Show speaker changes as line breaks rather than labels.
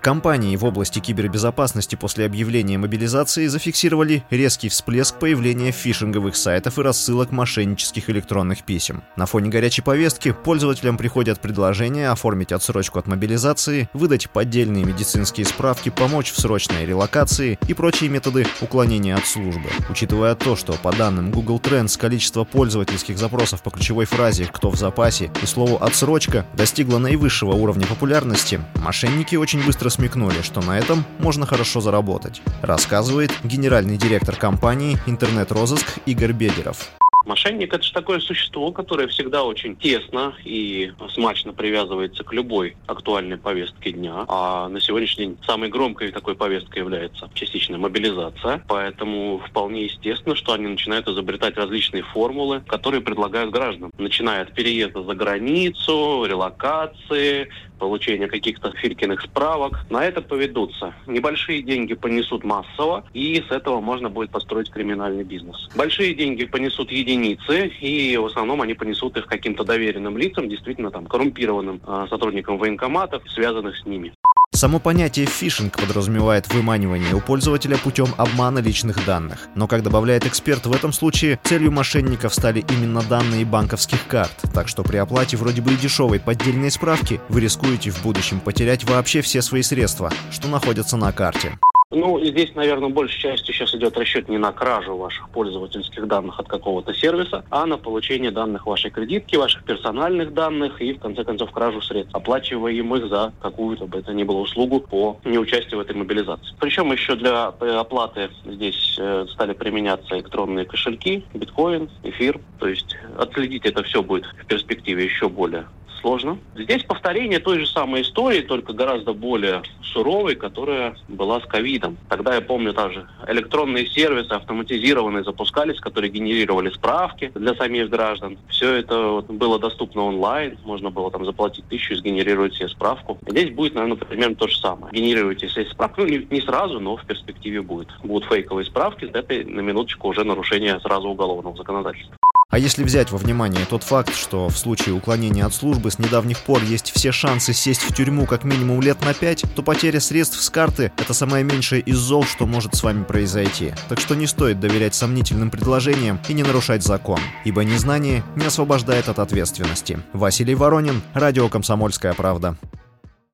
Компании в области кибербезопасности после объявления мобилизации зафиксировали резкий всплеск появления фишинговых сайтов и рассылок мошеннических электронных писем. На фоне горячей повестки пользователям приходят предложения оформить отсрочку от мобилизации, выдать поддельные медицинские справки, помочь в срочной релокации и прочие методы уклонения от службы. Учитывая то, что по данным Google Trends количество пользовательских запросов по ключевой фразе «кто в запасе» и слову «отсрочка» достигло наивысшего уровня популярности, мошенники очень быстро быстро смекнули, что на этом можно хорошо заработать, рассказывает генеральный директор компании «Интернет-розыск» Игорь Бедеров.
Мошенник это же такое существо, которое всегда очень тесно и смачно привязывается к любой актуальной повестке дня. А на сегодняшний день самой громкой такой повесткой является частичная мобилизация. Поэтому вполне естественно, что они начинают изобретать различные формулы, которые предлагают гражданам. Начиная от переезда за границу, релокации, получения каких-то фиркиных справок. На это поведутся. Небольшие деньги понесут массово, и с этого можно будет построить криминальный бизнес. Большие деньги понесут единицы единицы, и в основном они понесут их каким-то доверенным лицам, действительно там коррумпированным э, сотрудникам военкоматов, связанных с ними.
Само понятие фишинг подразумевает выманивание у пользователя путем обмана личных данных. Но, как добавляет эксперт, в этом случае целью мошенников стали именно данные банковских карт. Так что при оплате вроде бы и дешевой поддельной справки вы рискуете в будущем потерять вообще все свои средства, что находятся на карте.
Ну, здесь, наверное, большей частью сейчас идет расчет не на кражу ваших пользовательских данных от какого-то сервиса, а на получение данных вашей кредитки, ваших персональных данных и, в конце концов, кражу средств, оплачиваемых за какую-то бы это ни было услугу по неучастию в этой мобилизации. Причем еще для оплаты здесь э, стали применяться электронные кошельки, биткоин, эфир. То есть отследить это все будет в перспективе еще более сложно. Здесь повторение той же самой истории, только гораздо более суровой, которая была с ковидом. Тогда я помню также электронные сервисы автоматизированные запускались, которые генерировали справки для самих граждан. Все это было доступно онлайн, можно было там заплатить тысячу и сгенерировать себе справку. Здесь будет, наверное, примерно то же самое. Генерируйте себе справку, ну не, сразу, но в перспективе будет. Будут фейковые справки, это на минуточку уже нарушение сразу уголовного законодательства.
А если взять во внимание тот факт, что в случае уклонения от службы с недавних пор есть все шансы сесть в тюрьму как минимум лет на пять, то потеря средств с карты – это самое меньшее из зол, что может с вами произойти. Так что не стоит доверять сомнительным предложениям и не нарушать закон, ибо незнание не освобождает от ответственности. Василий Воронин, Радио «Комсомольская правда».